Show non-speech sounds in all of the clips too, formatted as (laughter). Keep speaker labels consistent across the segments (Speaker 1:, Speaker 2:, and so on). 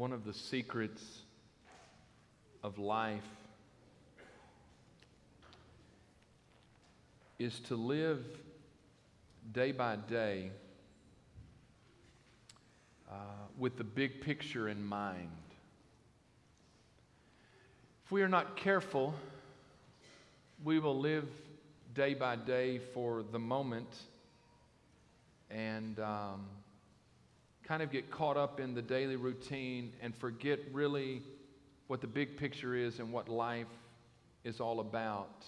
Speaker 1: one of the secrets of life is to live day by day uh, with the big picture in mind. If we are not careful, we will live day by day for the moment and um, kind of get caught up in the daily routine and forget really what the big picture is and what life is all about.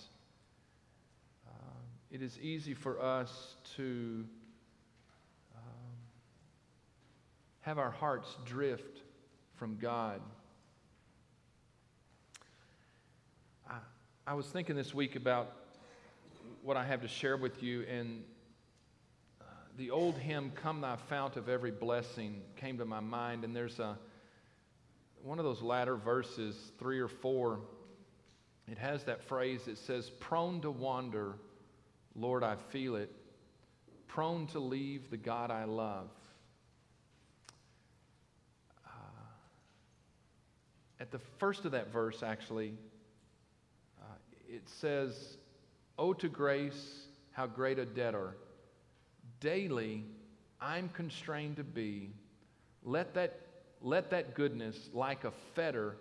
Speaker 1: Uh, it is easy for us to um, have our hearts drift from God. I, I was thinking this week about what I have to share with you, and the old hymn, Come Thou Fount of Every Blessing, came to my mind, and there's a one of those latter verses, three or four, it has that phrase that says, Prone to wander, Lord, I feel it. Prone to leave the God I love. Uh, at the first of that verse, actually, uh, it says, Oh, to grace, how great a debtor. Daily, I'm constrained to be. Let that, let that goodness, like a fetter,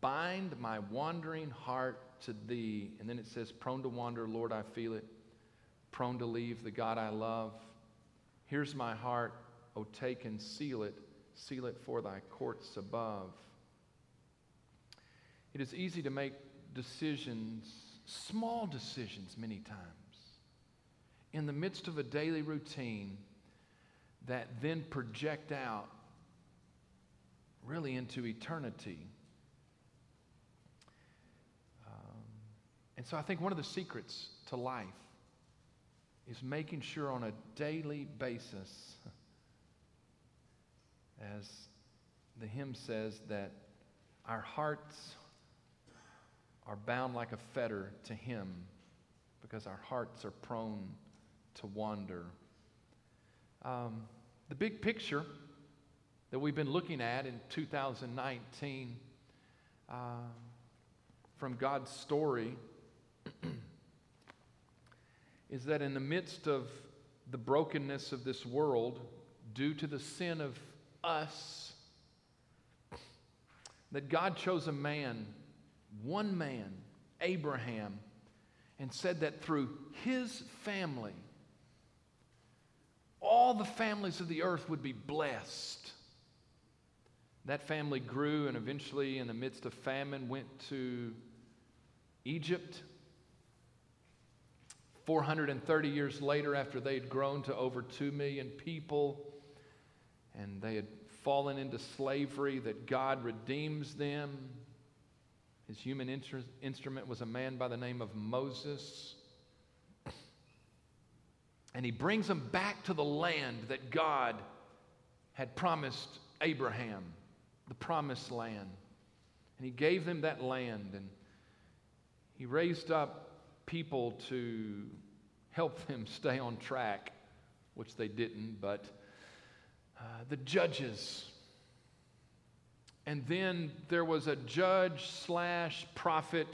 Speaker 1: bind my wandering heart to thee. And then it says, Prone to wander, Lord, I feel it. Prone to leave the God I love. Here's my heart. O take and seal it. Seal it for thy courts above. It is easy to make decisions small decisions many times in the midst of a daily routine that then project out really into eternity. Um, and so I think one of the secrets to life is making sure on a daily basis, as the hymn says, that our hearts are bound like a fetter to Him because our hearts are prone to wander. Um, the big picture that we've been looking at in 2019 uh, from God's story (clears throat) is that in the midst of the brokenness of this world, due to the sin of us, that God chose a man one man, Abraham, and said that through his family, all the families of the earth would be blessed. That family grew and eventually, in the midst of famine, went to Egypt. 430 years later, after they had grown to over 2 million people and they had fallen into slavery, that God redeems them his human instrument was a man by the name of Moses. And he brings them back to the land that God had promised Abraham, the promised land. And he gave them that land. And he raised up people to help (laughs) them stay on track, which they didn't, but uh, the judges and then there was a judge slash prophet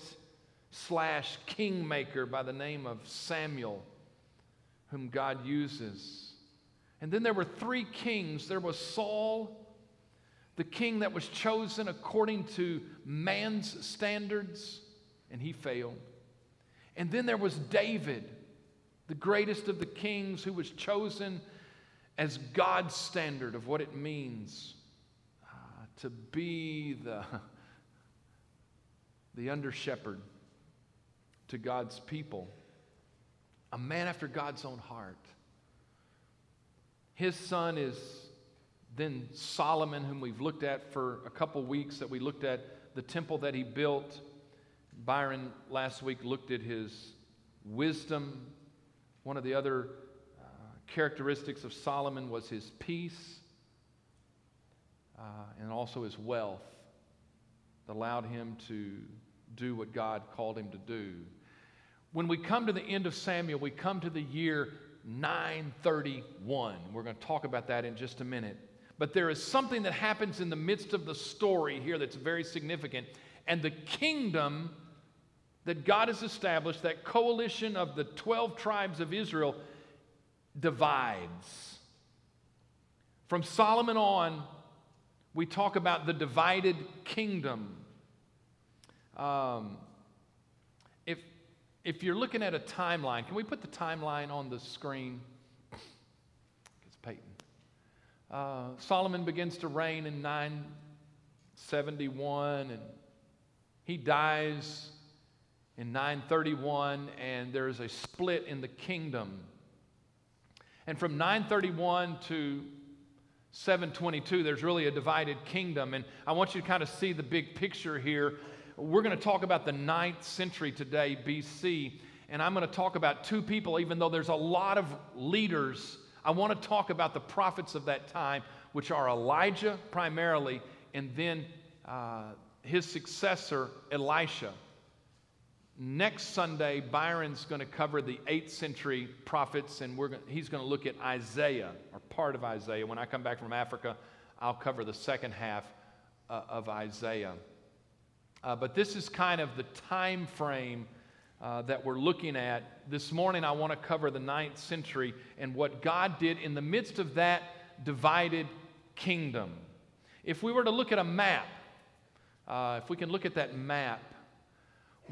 Speaker 1: slash kingmaker by the name of Samuel, whom God uses. And then there were three kings. There was Saul, the king that was chosen according to man's standards, and he failed. And then there was David, the greatest of the kings, who was chosen as God's standard of what it means uh, to be the, (laughs) the under shepherd to God's people, a man after God's own heart. His son is then Solomon, whom we've looked at for a couple weeks, that we looked at the temple that he built. Byron last week looked at his wisdom. One of the other uh, characteristics of Solomon was his peace uh, and also his wealth that allowed him to do what God called him to do. When we come to the end of Samuel, we come to the year 931. We're going to talk about that in just a minute. But there is something that happens in the midst of the story here that's very significant. And the kingdom that God has established, that coalition of the 12 tribes of Israel, divides. From Solomon on, we talk about the divided kingdom. Um, if you're looking at a timeline, can we put the timeline on the screen? It's Peyton. Uh, Solomon begins to reign in 971, and he dies in 931, and there's a split in the kingdom. And from 931 to 722, there's really a divided kingdom. And I want you to kind of see the big picture here. We're going to talk about the ninth century today, BC. And I'm going to talk about two people, even though there's a lot of leaders. I want to talk about the prophets of that time, which are Elijah primarily, and then uh, his successor, Elisha. Next Sunday, Byron's going to cover the 8th century prophets, and we're going, he's going to look at Isaiah, or part of Isaiah. When I come back from Africa, I'll cover the second half uh, of Isaiah. Uh, but this is kind of the time frame uh, that we're looking at. This morning, I want to cover the 9th century and what God did in the midst of that divided kingdom. If we were to look at a map, uh, if we can look at that map,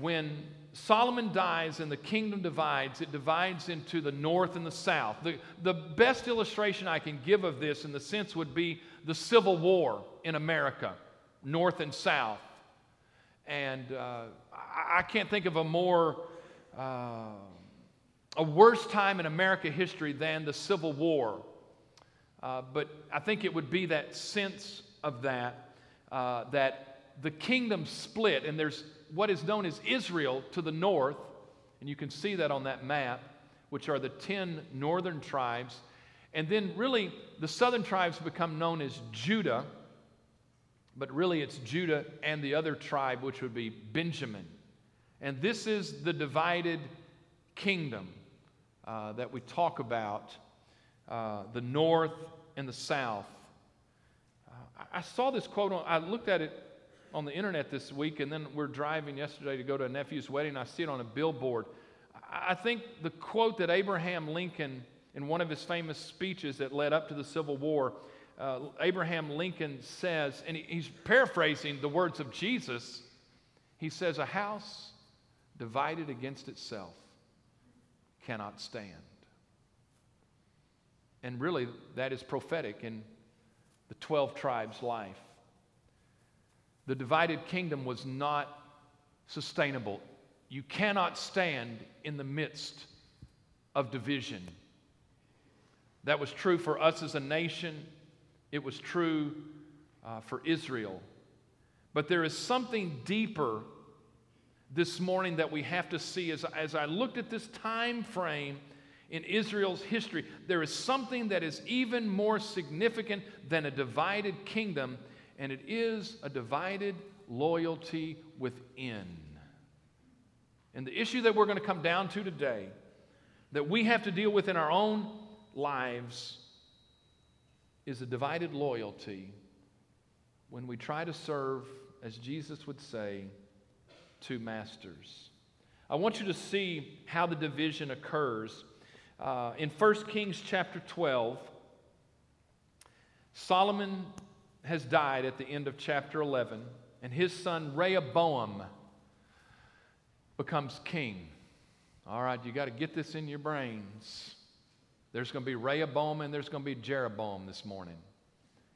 Speaker 1: when Solomon dies and the kingdom divides, it divides into the north and the south. The, the best illustration I can give of this, in the sense, would be the Civil War in America, north and south. And uh, I, can't think of a more, uh, a worse time in America history than the Civil War. Uh, but I think it would be that sense of that, uh, that the kingdom split, and there's what is known as Israel to the north, and you can see that on that map, which are the 10 northern tribes. And then, really, the southern tribes become known as Judah, but really it's Judah and the other tribe, which would be Benjamin. And this is the divided kingdom uh, that we talk about uh, the north and the south. Uh, I saw this quote, on, I looked at it on the internet this week, and then we're driving yesterday to go to a nephew's wedding. I see it on a billboard. I think the quote that Abraham Lincoln, in one of his famous speeches that led up to the Civil War, uh, Abraham Lincoln says, and he's paraphrasing the words of Jesus. He says, A house divided against itself cannot stand. And really, that is prophetic in the 12 tribes' life the divided kingdom was not sustainable. You cannot stand in the midst of division. That was true for us as a nation, it was true uh, for Israel. But there is something deeper this morning that we have to see as, as I looked at this time frame in Israel's history. There is something that is even more significant than a divided kingdom, and it is a divided loyalty within. And the issue that we're going to come down to today, that we have to deal with in our own lives, is a divided loyalty when we try to serve, as Jesus would say, two masters. I want you to see how the division occurs. Uh, in 1 Kings chapter 12, Solomon has died at the end of chapter 11, and his son Rehoboam becomes king. All right, you got to get this in your brains. There's going to be Rehoboam and there's going to be Jeroboam this morning.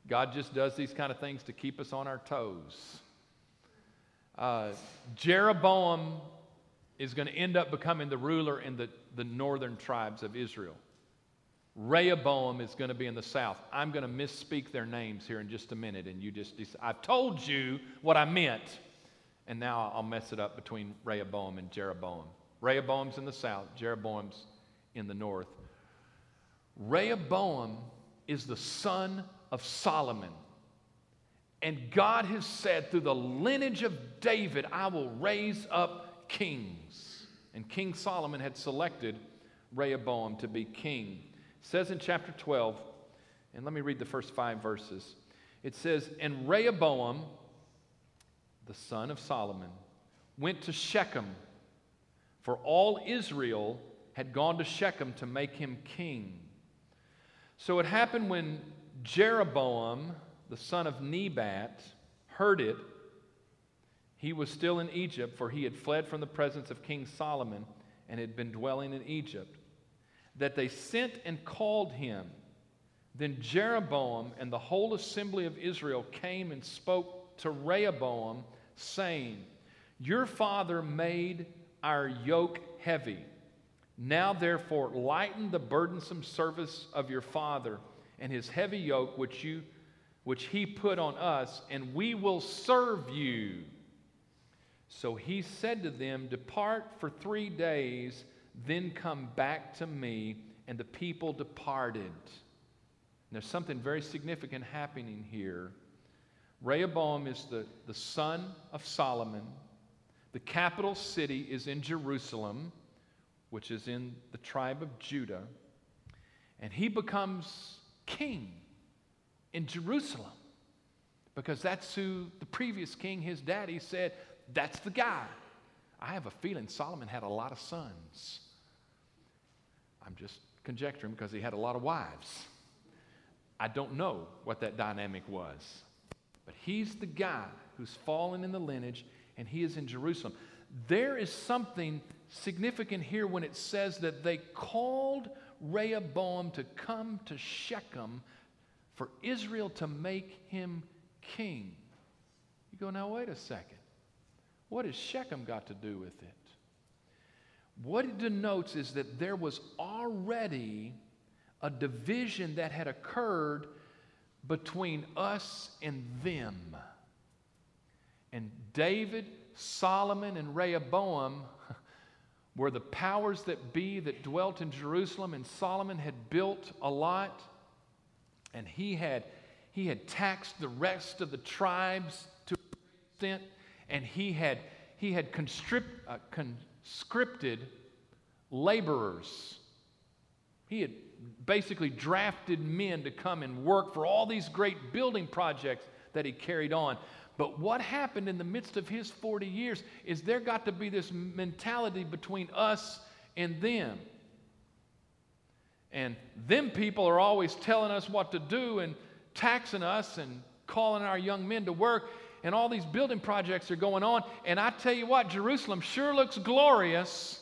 Speaker 1: God just does these kind of things to keep us on our toes. Uh, Jeroboam is going to end up becoming the ruler in the, the northern tribes of Israel. Rehoboam is going to be in the south. I'm going to misspeak their names here in just a minute, and you just. I've told you what I meant, and now I'll mess it up between Rehoboam and Jeroboam. Rehoboam's in the south, Jeroboam's in the north. Rehoboam is the son of Solomon. And God has said, through the lineage of David, I will raise up kings. And King Solomon had selected Rehoboam to be king says in chapter 12, And let me read the first five verses. It says, And Rehoboam, the son of Solomon, went to Shechem, for all Israel had gone to Shechem to make him king. So it happened when Jeroboam, the son of Nebat, heard it. He was still in Egypt, for he had fled from the presence of King Solomon and had been dwelling in Egypt. That they sent and called him. Then Jeroboam and the whole assembly of Israel came and spoke to Rehoboam, saying, Your father made our yoke heavy. Now, therefore, lighten the burdensome service of your father and his heavy yoke which, you, which he put on us, and we will serve you. So he said to them, Depart for three days, then come back to me. And the people departed. There's something very significant happening here. Rehoboam is the, the son of Solomon. The capital city is in Jerusalem, which is in the tribe of Judah. And he becomes king in Jerusalem because that's who the previous king, his daddy, said, That's the guy. I have a feeling Solomon had a lot of sons. I'm just conjecturing because he had a lot of wives. I don't know what that dynamic was. But he's the guy who's fallen in the lineage and he is in Jerusalem. There is something significant here when it says that they called Rehoboam to come to Shechem for Israel to make him king. You go, now wait a second. What has Shechem got to do with it? What it denotes is that there was already a division that had occurred between us and them. And David, Solomon, and Rehoboam (laughs) were the powers that be that dwelt in Jerusalem, and Solomon had built a lot, and he had, he had taxed the rest of the tribes to extent, and he had, he had constrict, uh, conscripted laborers. He had basically drafted men to come and work for all these great building projects that he carried on. But what happened in the midst of his 40 years is there got to be this mentality between us and them. And them people are always telling us what to do and taxing us and calling our young men to work. And all these building projects are going on. And I tell you what, Jerusalem sure looks glorious,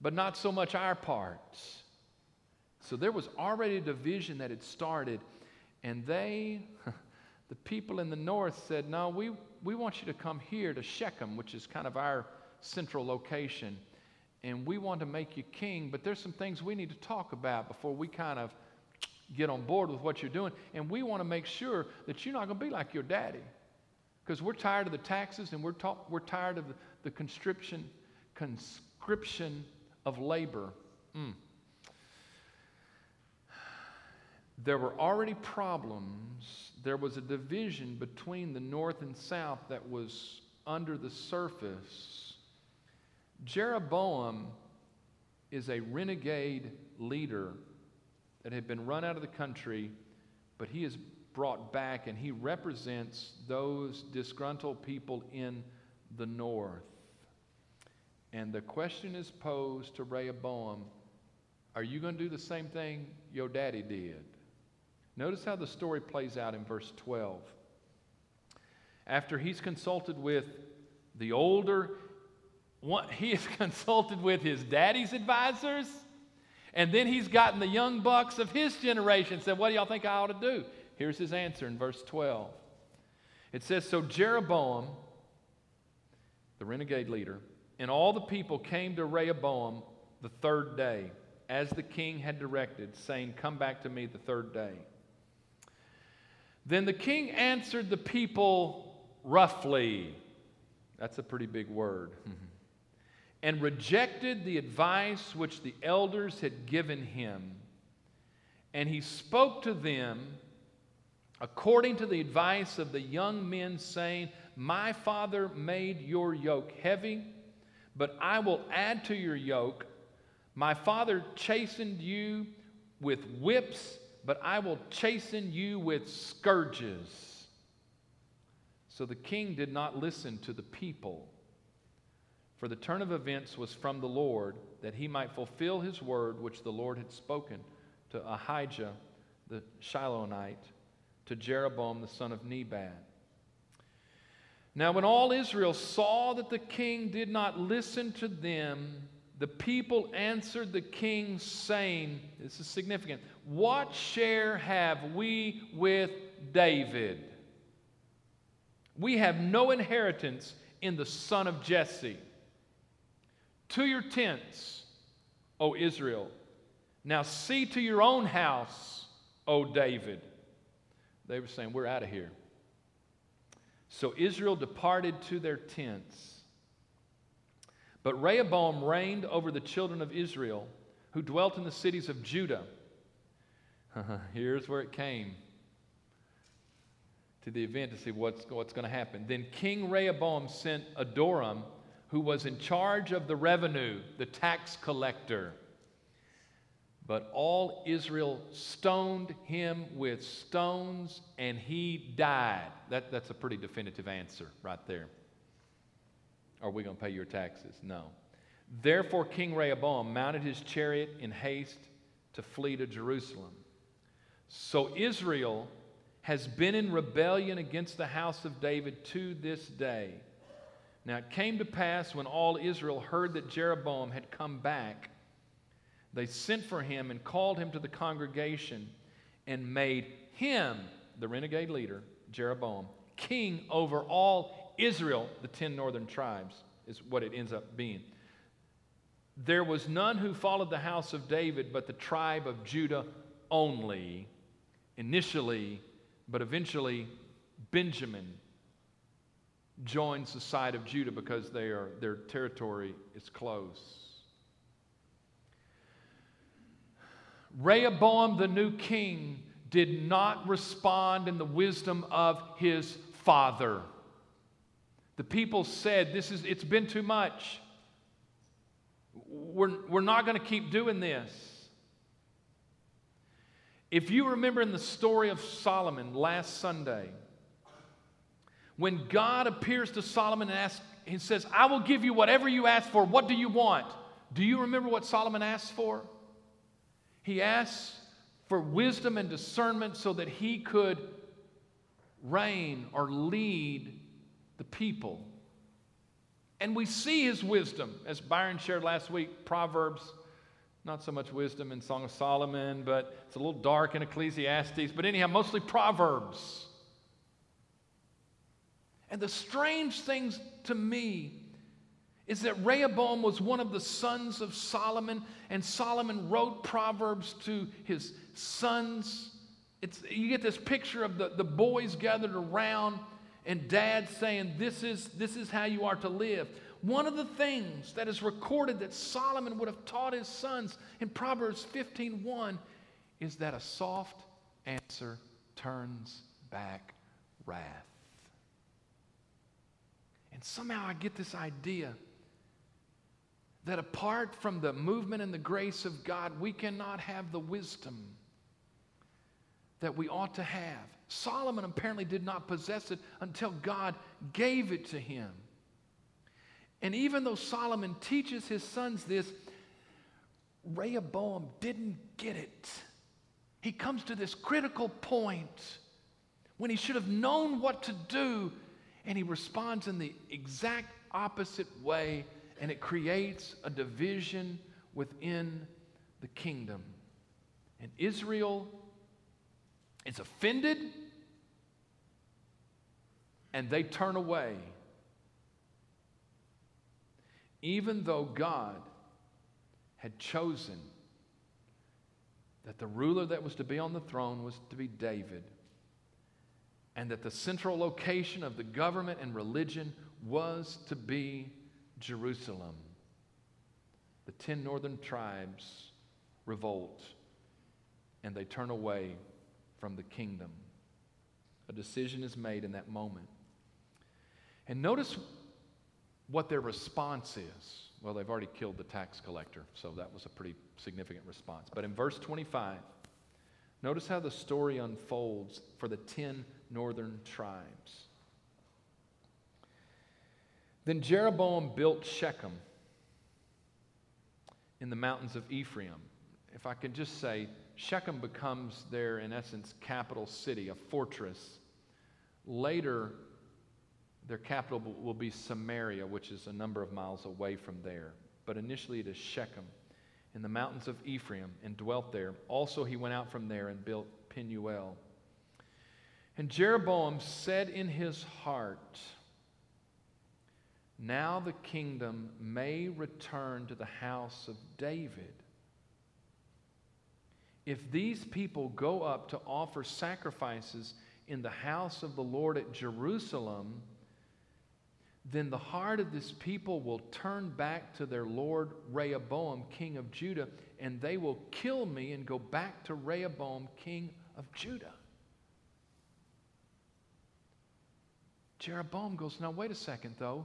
Speaker 1: but not so much our parts. So there was already a division that had started. And they. (laughs) the people in the north said, No, we, we want you to come here to Shechem, which is kind of our central location, and we want to make you king, but there's some things we need to talk about before we kind of get on board with what you're doing. And we want to make sure that you're not going to be like your daddy. Because we're tired of the taxes and we're, ta- we're tired of the, the conscription, conscription of labor. Mm. There were already problems there was a division between the north and south that was under the surface. Jeroboam is a renegade leader that had been run out of the country, but he is brought back and he represents those disgruntled people in the north. And the question is posed to Rehoboam Are you going to do the same thing your daddy did? Notice how the story plays out in verse 12. After he's consulted with the older, he has (laughs) consulted with his daddy's advisors, and then he's gotten the young bucks of his generation said, What do y'all think I ought to do? Here's his answer in verse 12. It says, So Jeroboam, the renegade leader, and all the people came to Rehoboam the third day, as the king had directed, saying, Come back to me the third day. Then the king answered the people roughly. That's a pretty big word. Mm-hmm. and rejected the advice which the elders had given him. And he spoke to them according to the advice of the young men, saying, My father made your yoke heavy, but I will add to your yoke. My father chastened you with whips but I will chasten you with scourges. So the king did not listen to the people. For the turn of events was from the Lord, that he might fulfill his word which the Lord had spoken to Ahijah the Shilonite, to Jeroboam the son of Nebat. Now, when all Israel saw that the king did not listen to them, the people answered the king, saying, This is significant, what share have we with David? We have no inheritance in the son of Jesse. To your tents, O Israel. Now see to your own house, O David. They were saying, We're out of here. So Israel departed to their tents. But Rehoboam reigned over the children of Israel who dwelt in the cities of Judah. (laughs) Here's where it came to the event to see what's, what's going to happen. Then King Rehoboam sent Adoram, who was in charge of the revenue, the tax collector. But all Israel stoned him with stones, and he died. That, that's a pretty definitive answer right there. Are we going to pay your taxes? No. Therefore, King Rehoboam mounted his chariot in haste to flee to Jerusalem. So Israel has been in rebellion against the house of David to this day. Now it came to pass when all Israel heard that Jeroboam had come back, they sent for him and called him to the congregation and made him, the renegade leader, Jeroboam, king over all Israel, the ten northern tribes, is what it ends up being. There was none who followed the house of David but the tribe of Judah only, initially, but eventually Benjamin joins the side of Judah because they are, their territory is close. Rehoboam, the new king, did not respond in the wisdom of his father. The people said, This is it's been too much. We're, we're not going to keep doing this. If you remember in the story of Solomon last Sunday, when God appears to Solomon and asks, he says, I will give you whatever you ask for. What do you want? Do you remember what Solomon asked for? He asked for wisdom and discernment so that he could reign or lead the people. And we see his wisdom, as Byron shared last week, Proverbs, not so much wisdom in Song of Solomon, but it's a little dark in Ecclesiastes, but anyhow, mostly Proverbs. And the strange things to me is that Rehoboam was one of the sons of Solomon, and Solomon wrote Proverbs to his sons. It's, you get this picture of the, the boys gathered around and dad saying, this is, this is how you are to live. One of the things that is recorded that Solomon would have taught his sons in Proverbs 15:1 is that a soft answer turns back wrath. And somehow I get this idea that apart from the movement and the grace of God, we cannot have the wisdom that we ought to have. Solomon apparently did not possess it until God gave it to him. And even though Solomon teaches his sons this, Rehoboam didn't get it. He comes to this critical point when he should have known what to do, and he responds in the exact opposite way and it creates a division within the kingdom. And Israel is offended and they turn away. Even though God had chosen that the ruler that was to be on the throne was to be David, and that the central location of the government and religion was to be Jerusalem. The ten northern tribes revolt and they turn away from the kingdom. A decision is made in that moment. And notice what their response is. Well, they've already killed the tax collector, so that was a pretty significant response. But in verse 25, Notice how the story unfolds for the 10 northern tribes. Then Jeroboam built Shechem in the mountains of Ephraim. If I could just say, Shechem becomes their, in essence, capital city, a fortress. Later, their capital will be Samaria, which is a number of miles away from there. But initially, it is Shechem in the mountains of Ephraim and dwelt there. Also, he went out from there and built Penuel. And Jeroboam said in his heart, Now the kingdom may return to the house of David. If these people go up to offer sacrifices in the house of the Lord at Jerusalem, then the heart of this people will turn back to their Lord Rehoboam, king of Judah, and they will kill me and go back to Rehoboam, king of Judah. Jeroboam goes, Now, wait a second, though.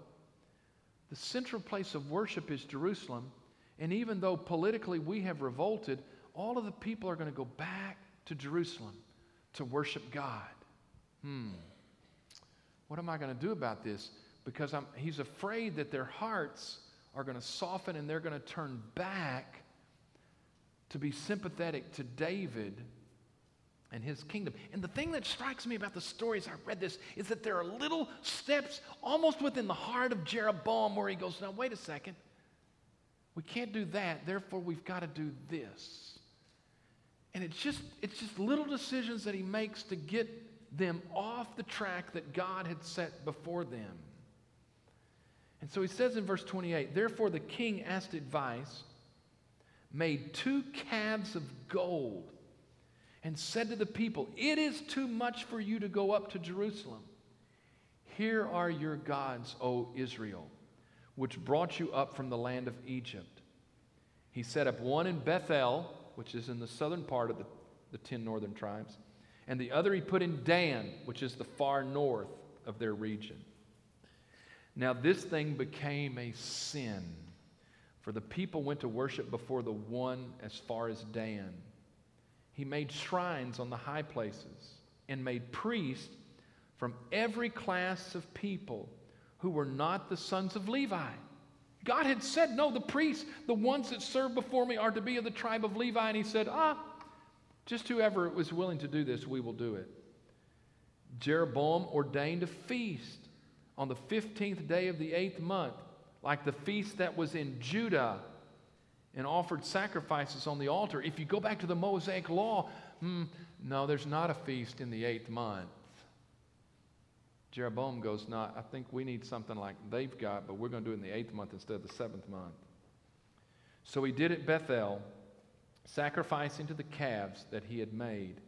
Speaker 1: The central place of worship is Jerusalem, and even though politically we have revolted, all of the people are going to go back to Jerusalem to worship God. Hmm. What am I going to do about this? Because I'm, he's afraid that their hearts are going to soften and they're going to turn back to be sympathetic to David and his kingdom. And the thing that strikes me about the stories I read this is that there are little steps almost within the heart of Jeroboam where he goes, Now, wait a second. We can't do that, therefore, we've got to do this. And it's just, it's just little decisions that he makes to get them off the track that God had set before them. And so he says in verse 28 Therefore the king asked advice, made two calves of gold, and said to the people, It is too much for you to go up to Jerusalem. Here are your gods, O Israel, which brought you up from the land of Egypt. He set up one in Bethel, which is in the southern part of the, the ten northern tribes, and the other he put in Dan, which is the far north of their region. Now, this thing became a sin, for the people went to worship before the one as far as Dan. He made shrines on the high places and made priests from every class of people who were not the sons of Levi. God had said, No, the priests, the ones that serve before me, are to be of the tribe of Levi. And he said, Ah, just whoever was willing to do this, we will do it. Jeroboam ordained a feast on the 15th day of the eighth month, like the feast that was in Judah, and offered sacrifices on the altar. If you go back to the Mosaic law, hmm, no, there's not a feast in the eighth month. Jeroboam goes, No, I think we need something like they've got, but we're going to do it in the eighth month instead of the seventh month. So he did at Bethel, sacrificing to the calves that he had made.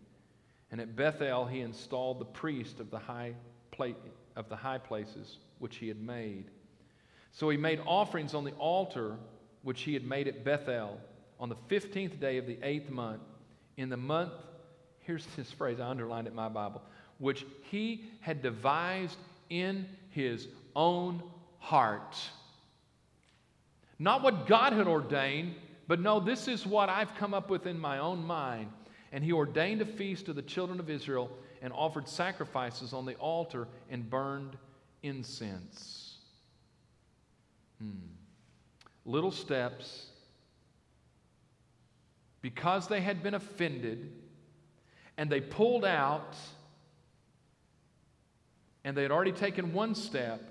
Speaker 1: And at Bethel, he installed the priest of the high plate of the high places which he had made. So he made offerings on the altar which he had made at Bethel on the 15th day of the eighth month, in the month, here's this phrase, I underlined it in my Bible, which he had devised in his own heart. Not what God had ordained, but no, this is what I've come up with in my own mind. And he ordained a feast to the children of Israel and offered sacrifices on the altar and burned incense. Hmm. Little steps. Because they had been offended and they pulled out and they had already taken one step,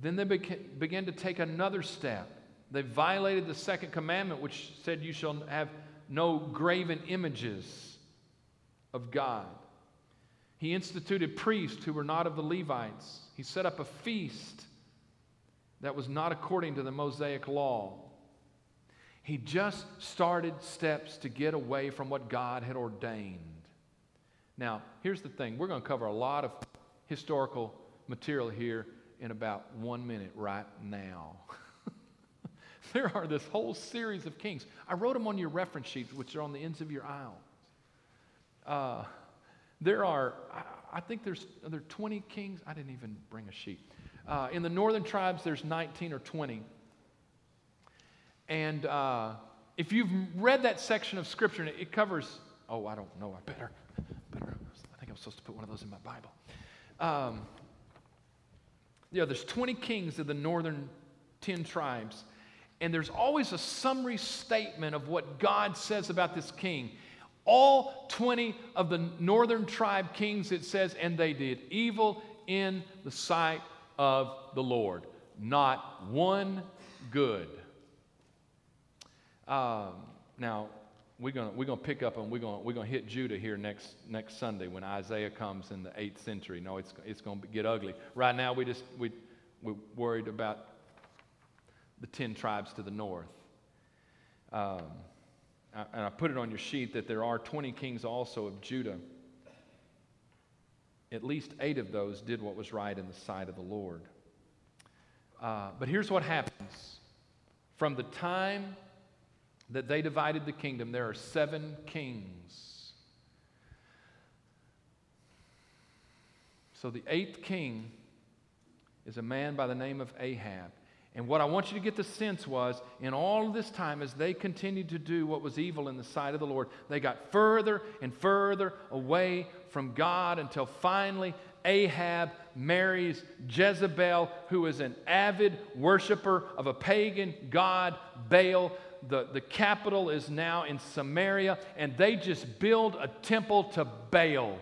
Speaker 1: then they beca- began to take another step. They violated the second commandment, which said, You shall have no graven images of God. He instituted priests who were not of the Levites. He set up a feast that was not according to the Mosaic law. He just started steps to get away from what God had ordained. Now, here's the thing we're going to cover a lot of historical material here in about one minute right now. (laughs) there are this whole series of kings. I wrote them on your reference sheets, which are on the ends of your aisle. Uh, there are, I think there's are there 20 kings. I didn't even bring a sheet. Uh, in the northern tribes, there's 19 or 20. And uh, if you've read that section of scripture, it covers Oh, I don't know. I better, better. I think I'm supposed to put one of those in my Bible. Um, yeah, there's 20 kings of the northern 10 tribes. And there's always a summary statement of what God says about this king. All 20 of the northern tribe kings, it says, and they did evil in the sight of the Lord. Not one good. Um, now, we're going we're gonna pick up and we're going we're gonna hit Judah here next, next Sunday when Isaiah comes in the 8th century. No, it's, it's going to get ugly. Right now, we just, we, we're worried about the 10 tribes to the north. Um, and I put it on your sheet that there are 20 kings also of Judah. At least eight of those did what was right in the sight of the Lord. Uh, but here's what happens from the time that they divided the kingdom, there are seven kings. So the eighth king is a man by the name of Ahab. And what I want you to get the sense was, in all this time, as they continued to do what was evil in the sight of the Lord, they got further and further away from God until finally Ahab marries Jezebel, who is an avid worshiper of a pagan god, Baal. The, the capital is now in Samaria, and they just build a temple to Baal,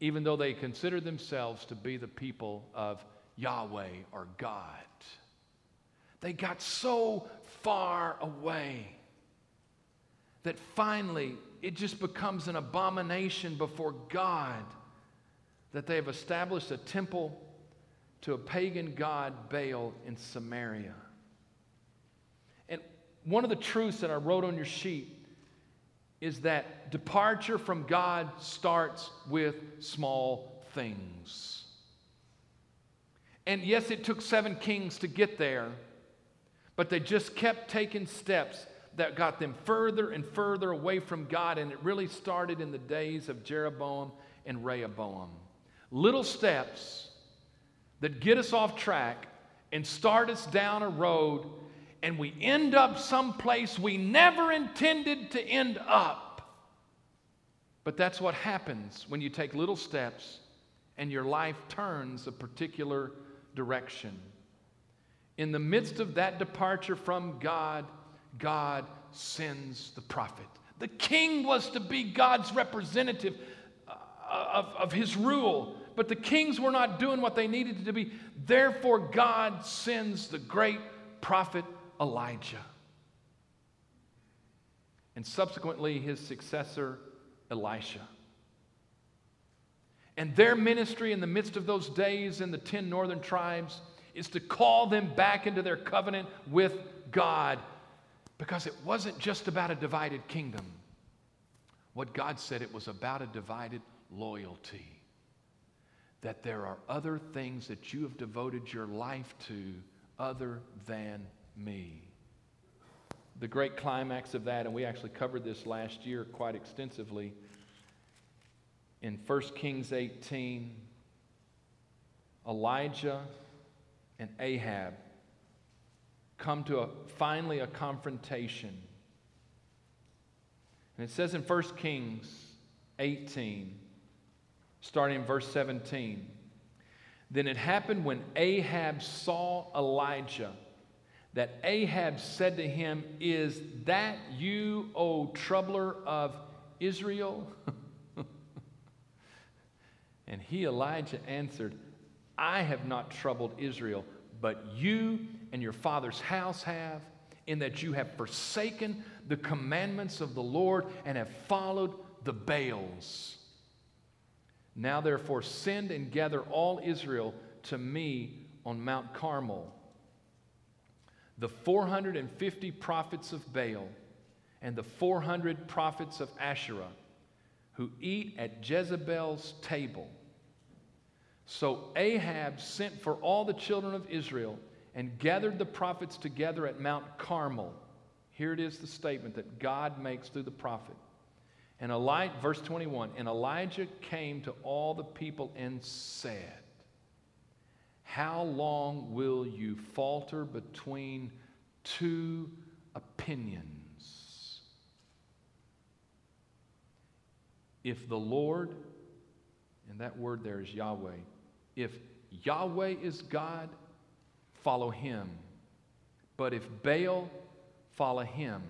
Speaker 1: even though they consider themselves to be the people of Yahweh or God. They got so far away that finally it just becomes an abomination before God that they have established a temple to a pagan god, Baal, in Samaria. And one of the truths that I wrote on your sheet is that departure from God starts with small things. And yes, it took seven kings to get there, but they just kept taking steps that got them further and further away from God. And it really started in the days of Jeroboam and Rehoboam. Little steps that get us off track and start us down a road, and we end up someplace we never intended to end up. But that's what happens when you take little steps and your life turns a particular direction. In the midst of that departure from God, God sends the prophet. The king was to be God's representative uh, of, of his rule, but the kings were not doing what they needed to be. Therefore, God sends the great prophet Elijah. And subsequently, his successor, Elisha. And their ministry in the midst of those days in the 10 northern tribes is to call them back into their covenant with God because it wasn't just about a divided kingdom. What God said, it was about a divided loyalty. That there are other things that you have devoted your life to other than me. The great climax of that, and we actually covered this last year quite extensively in 1 Kings 18, Elijah and Ahab come to a, finally a confrontation. And it says in 1 Kings 18, starting in verse 17, then it happened when Ahab saw Elijah that Ahab said to him, Is that you, O troubler of Israel? (laughs) And he, Elijah, answered, I have not troubled Israel, but you and your father's house have, in that you have forsaken the commandments of the Lord and have followed the Baals. Now, therefore, send and gather all Israel to me on Mount Carmel. The 450 prophets of Baal and the 400 prophets of Asherah who eat at Jezebel's table. So Ahab sent for all the children of Israel and gathered the prophets together at Mount Carmel. Here it is the statement that God makes through the prophet. And Elijah, verse 21, and Elijah came to all the people and said, How long will you falter between two opinions? If the Lord, and that word there is Yahweh, if Yahweh is God, follow him. But if Baal, follow him.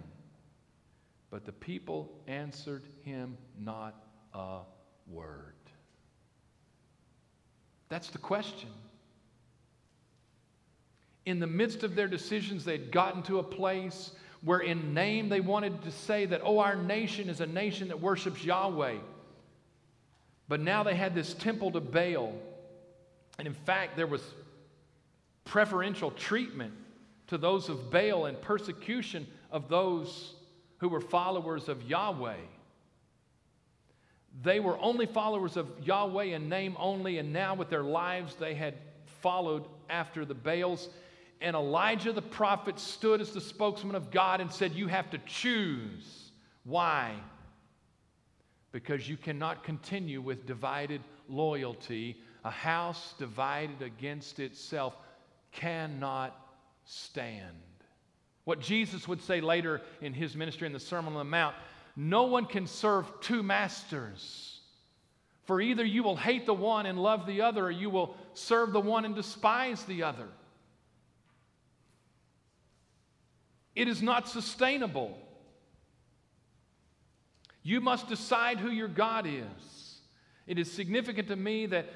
Speaker 1: But the people answered him not a word. That's the question. In the midst of their decisions, they'd gotten to a place where, in name, they wanted to say that, oh, our nation is a nation that worships Yahweh. But now they had this temple to Baal. And in fact, there was preferential treatment to those of Baal and persecution of those who were followers of Yahweh. They were only followers of Yahweh in name only, and now with their lives they had followed after the Baals. And Elijah the prophet stood as the spokesman of God and said, You have to choose. Why? Because you cannot continue with divided loyalty. A house divided against itself cannot stand. What Jesus would say later in his ministry in the Sermon on the Mount no one can serve two masters. For either you will hate the one and love the other, or you will serve the one and despise the other. It is not sustainable. You must decide who your God is. It is significant to me that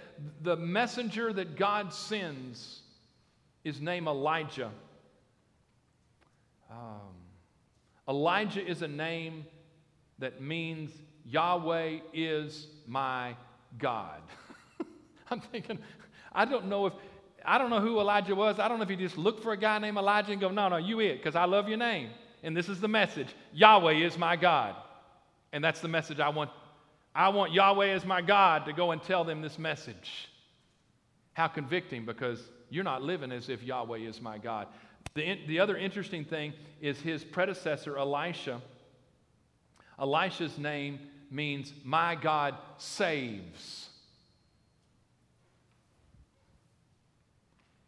Speaker 1: the messenger that God sends is named Elijah. Um, Elijah is a name that means Yahweh is my God. (laughs) I'm thinking, I don't know if, I don't know who Elijah was. I don't know if he just looked for a guy named Elijah and go, no, no, you it, because I love your name. And this is the message Yahweh is my God. And that's the message I want. I want Yahweh as my God to go and tell them this message. How convicting, because you're not living as if Yahweh is my God. The, the other interesting thing is his predecessor, Elisha Elisha's name means, My God saves.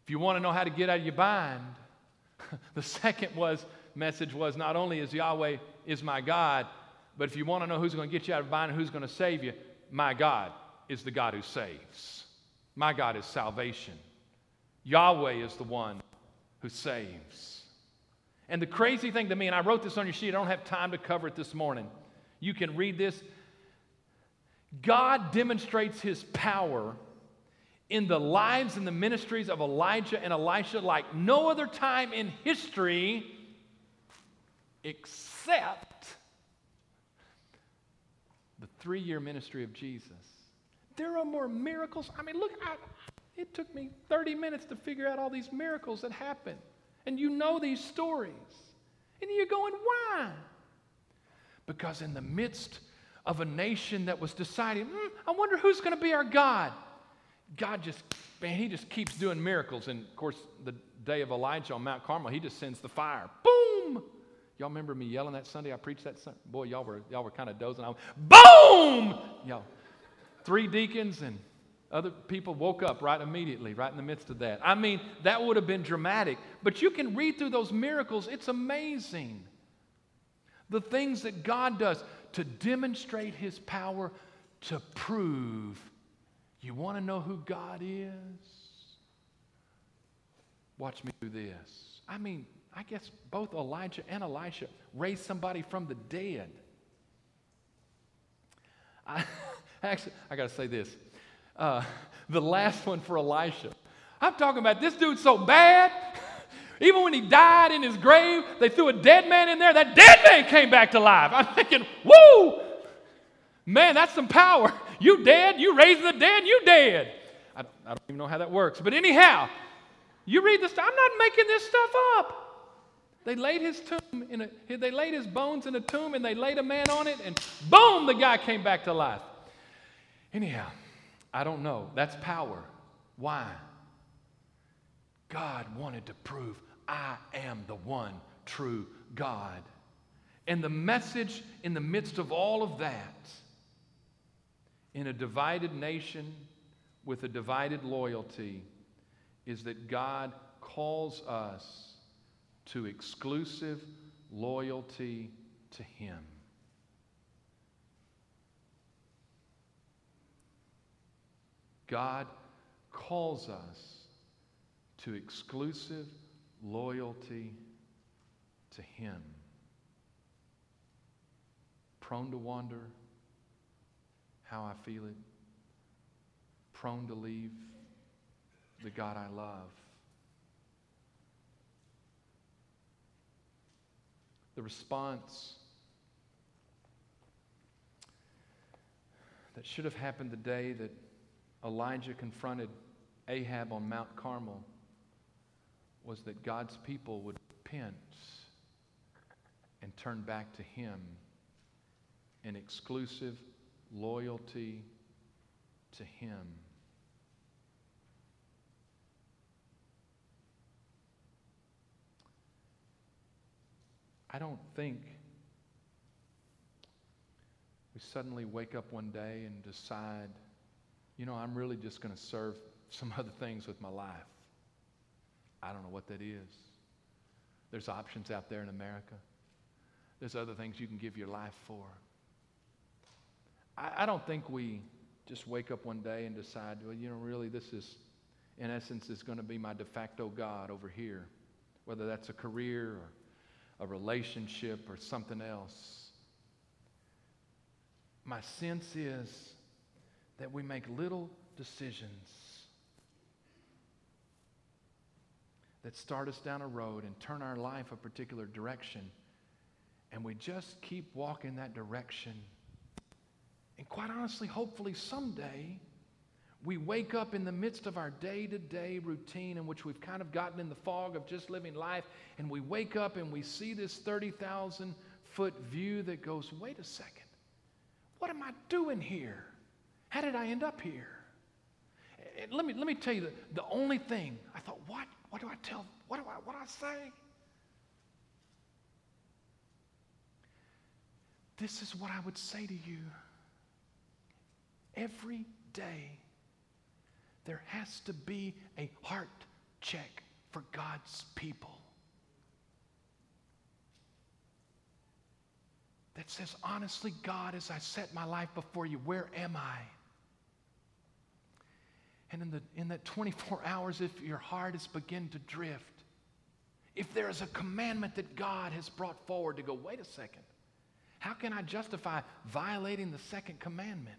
Speaker 1: If you want to know how to get out of your bind, (laughs) the second was message was not only is Yahweh is my God, but if you want to know who's going to get you out of bind and who's going to save you, my God is the God who saves. My God is salvation. Yahweh is the one who saves. And the crazy thing to me, and I wrote this on your sheet, I don't have time to cover it this morning. You can read this. God demonstrates his power in the lives and the ministries of Elijah and Elisha like no other time in history except the three year ministry of Jesus. There are more miracles. I mean, look, I, it took me 30 minutes to figure out all these miracles that happened. And you know these stories. And you're going, why? Because in the midst of a nation that was deciding, mm, I wonder who's going to be our God, God just, man, he just keeps doing miracles. And of course, the day of Elijah on Mount Carmel, he just sends the fire. Boom! Y'all remember me yelling that Sunday? I preached that Sunday. Boy, y'all were, y'all were kind of dozing. I Boom! Y'all, three deacons and other people woke up right immediately, right in the midst of that. I mean, that would have been dramatic. But you can read through those miracles, it's amazing the things that God does to demonstrate His power, to prove. You want to know who God is? Watch me do this. I mean, I guess both Elijah and Elisha raised somebody from the dead. I, (laughs) actually, I got to say this. Uh, the last one for Elisha. I'm talking about this dude so bad. (laughs) Even when he died in his grave, they threw a dead man in there. That dead man came back to life. I'm thinking, woo! Man, that's some power. (laughs) You dead, you raising the dead, you dead. I, I don't even know how that works. But anyhow, you read this, I'm not making this stuff up. They laid his tomb in a, they laid his bones in a tomb and they laid a man on it, and boom, the guy came back to life. Anyhow, I don't know. That's power. Why? God wanted to prove I am the one true God. And the message in the midst of all of that, in a divided nation with a divided loyalty, is that God calls us to exclusive loyalty to Him. God calls us to exclusive loyalty to Him. Prone to wander, how I feel it. Prone to leave the God I love. The response that should have happened the day that Elijah confronted Ahab on Mount Carmel was that God's people would repent and turn back to Him in exclusive loyalty to Him. I don't think we suddenly wake up one day and decide, you know, I'm really just going to serve (laughs) some other things with my life. I don't know what that is. There's options out there in America. There's other things you can give your life for. I, I don't think we just wake up one day and decide, well, you know, really, this is, in essence, is going to be my de facto God over here, whether that's a career or a relationship or something else. My sense is that we make little decisions that start us down a road and turn our life a particular direction. And we just keep walking that direction. And quite honestly, hopefully someday, we wake up in the midst of our day to day routine in which we've kind of gotten in the fog of just living life, and we wake up and we see this 30,000 foot view that goes, wait a second, what am I doing here? How did I end up here? Let me, let me tell you the, the only thing I thought, what? What do I tell? What do I, what do I say? This is what I would say to you. Every day, there has to be a heart check for God's people. That says, honestly, God, as I set my life before you, where am I? And in, the, in that 24 (laughs) hours, if your heart has begun to drift, if there is a commandment that God has brought forward to go, wait a second, how can I justify violating the second commandment?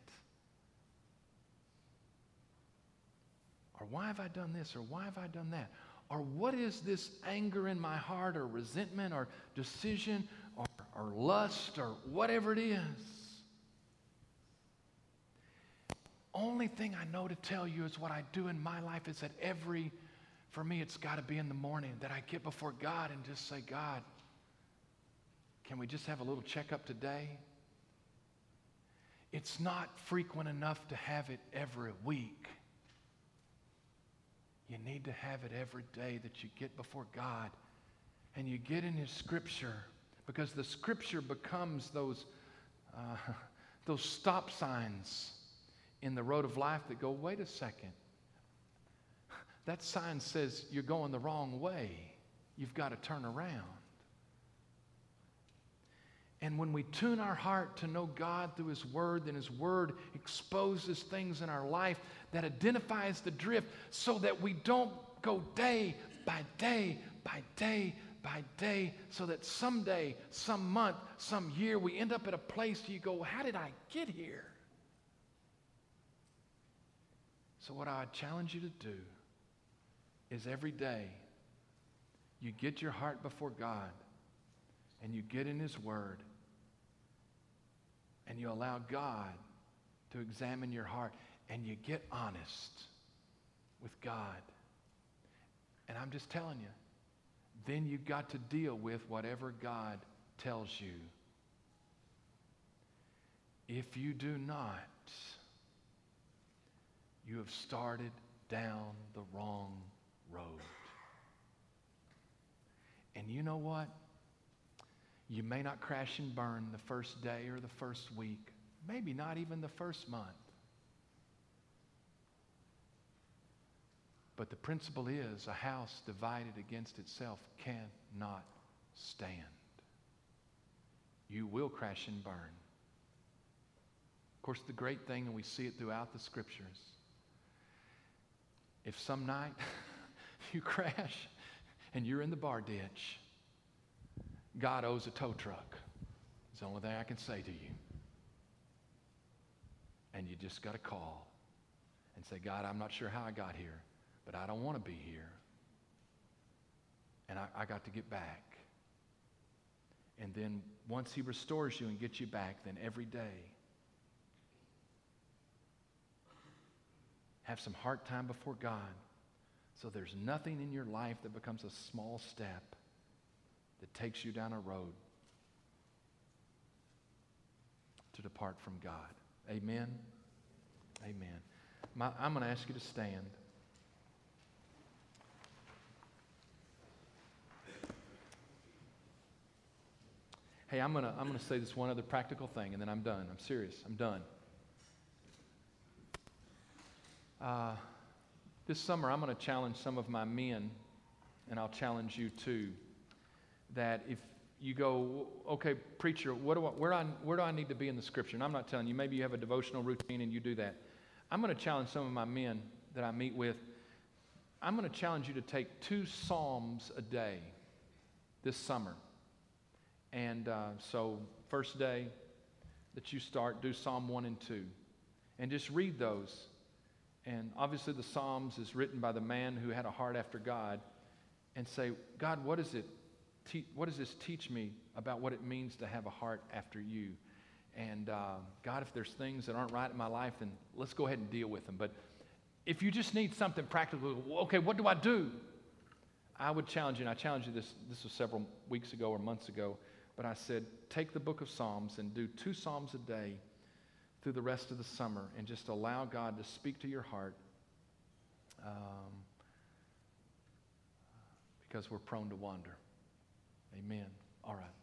Speaker 1: Or why have I done this? Or why have I done that? Or what is this anger in my heart, or resentment, or decision, or, or lust, or whatever it is? only thing I know to tell you is what I do in my life is that every, for me, it's got to be in the morning that I get before God and just say, God, can we just have a little checkup today? It's not frequent enough to have it every week. You need to have it every day that you get before God and you get in His Scripture because the Scripture becomes those, uh, (laughs) those stop signs in the road of life that go, wait a second. (laughs) That sign says you're going the wrong way. You've got to turn around. And when we tune our heart to know God through His Word, then His Word exposes things in our life that identifies the drift so that we don't go day by day by day by day, so that someday, some month, some year, we end up at a place you go, How did I get here? So, what I challenge you to do is every day you get your heart before God and you get in His Word and you allow God to examine your heart and you get honest with God. And I'm just telling you, then you've got to deal with whatever God tells you. If you do not, you have started down the wrong road. And you know what? You may not crash and burn the first day or the first week, maybe not even the first month. But the principle is a house divided against itself cannot stand. You will crash and burn. Of course, the great thing, and we see it throughout the scriptures, if some night (laughs) you crash and you're in the bar ditch, God owes a tow truck. It's the only thing I can say to you. And you just got to call and say, God, I'm not sure how I got here, but I don't want to be here. And I, I got to get back. And then once He restores you and gets you back, then every day, have some heart time before God. So there's nothing in your life that becomes a small step that takes you down a road to depart from God. Amen. Amen. My, I'm going to ask you to stand. Hey, I'm going to I'm going to say this one other practical thing, and then I'm done. I'm serious. I'm done. Uh, this summer, I'm going to challenge some of my men, and I'll challenge you too, that if you go, okay, preacher, what do I, where, I, where do I need to be in the scripture? And I'm not telling you, maybe you have a devotional routine and you do that. I'm going to challenge some of my men that I meet with. I'm going to challenge you to take two Psalms a day this summer. And uh, so, first day that you start, do Psalm 1 and 2. And just read those. And obviously, the Psalms is written by the man who had a heart after God. And say, God, what is it te- what does this teach me about what it means to have a heart after you? And uh, God, if there's things that aren't right in my life, then let's go ahead and deal with them. But if you just need something practical, okay, what do I do? I would challenge you, and I challenged you this, this was several weeks ago or months ago, but I said, take the book of Psalms and do two Psalms a day through the rest of the summer and just allow God to speak to your heart um, because we're prone to wander. Amen. All right.